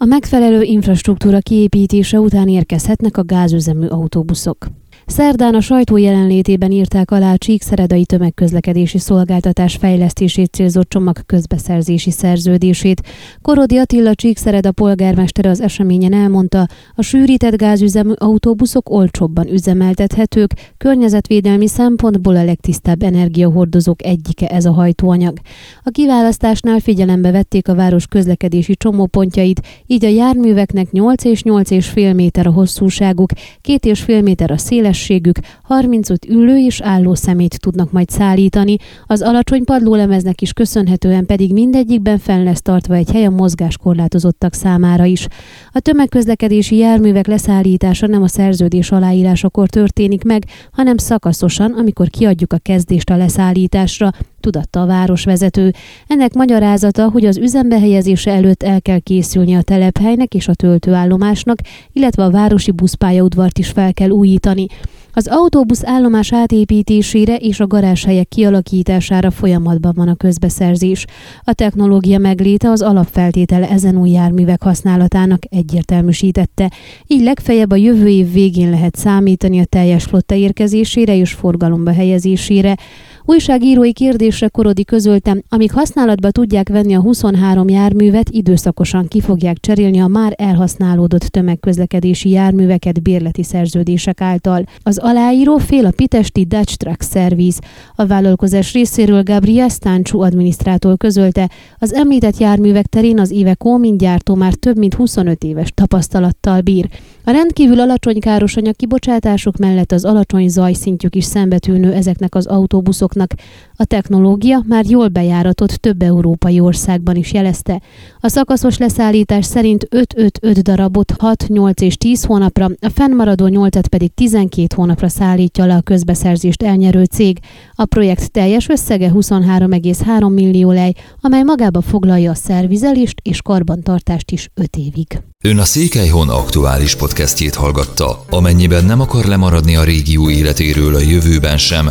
A megfelelő infrastruktúra kiépítése után érkezhetnek a gázüzemű autóbuszok. Szerdán a sajtó jelenlétében írták alá a Csíkszeredai tömegközlekedési szolgáltatás fejlesztését célzó csomag közbeszerzési szerződését. Korodi Attila Csíkszereda polgármester az eseményen elmondta, a sűrített gázüzemű autóbuszok olcsóbban üzemeltethetők, környezetvédelmi szempontból a legtisztább energiahordozók egyike ez a hajtóanyag. A kiválasztásnál figyelembe vették a város közlekedési csomópontjait, így a járműveknek 8 és 8 és fél méter a hosszúságuk, 2 és fél méter a széles szélességük 35 ülő és álló szemét tudnak majd szállítani, az alacsony padlólemeznek is köszönhetően pedig mindegyikben fenn lesz tartva egy hely a mozgáskorlátozottak számára is. A tömegközlekedési járművek leszállítása nem a szerződés aláírásakor történik meg, hanem szakaszosan, amikor kiadjuk a kezdést a leszállításra, tudatta a városvezető. Ennek magyarázata, hogy az üzembe helyezése előtt el kell készülni a telephelynek és a töltőállomásnak, illetve a városi buszpályaudvart is fel kell újítani. Az autóbusz állomás átépítésére és a garázshelyek kialakítására folyamatban van a közbeszerzés. A technológia megléte az alapfeltétele ezen új járművek használatának egyértelműsítette. Így legfeljebb a jövő év végén lehet számítani a teljes flotta érkezésére és forgalomba helyezésére. Újságírói kérdésre Korodi közöltem, amíg használatba tudják venni a 23 járművet, időszakosan ki fogják cserélni a már elhasználódott tömegközlekedési járműveket bérleti szerződések által. Az aláíró fél a Pitesti Dutch Truck Service. A vállalkozás részéről Gabriel Stáncsú adminisztrátor közölte, az említett járművek terén az évek mint gyártó már több mint 25 éves tapasztalattal bír. A rendkívül alacsony károsanyag kibocsátások mellett az alacsony zajszintjük is szembetűnő ezeknek az autóbuszoknak. A technológia már jól bejáratott több európai országban is jelezte. A szakaszos leszállítás szerint 5-5-5 darabot 6, 8 és 10 hónapra, a fennmaradó 8-et pedig 12 hónapra szállítja le a közbeszerzést elnyerő cég. A projekt teljes összege 23,3 millió lej, amely magába foglalja a szervizelést és karbantartást is 5 évig. Ön a Székelyhon aktuális podcastjét hallgatta. Amennyiben nem akar lemaradni a régió életéről a jövőben sem,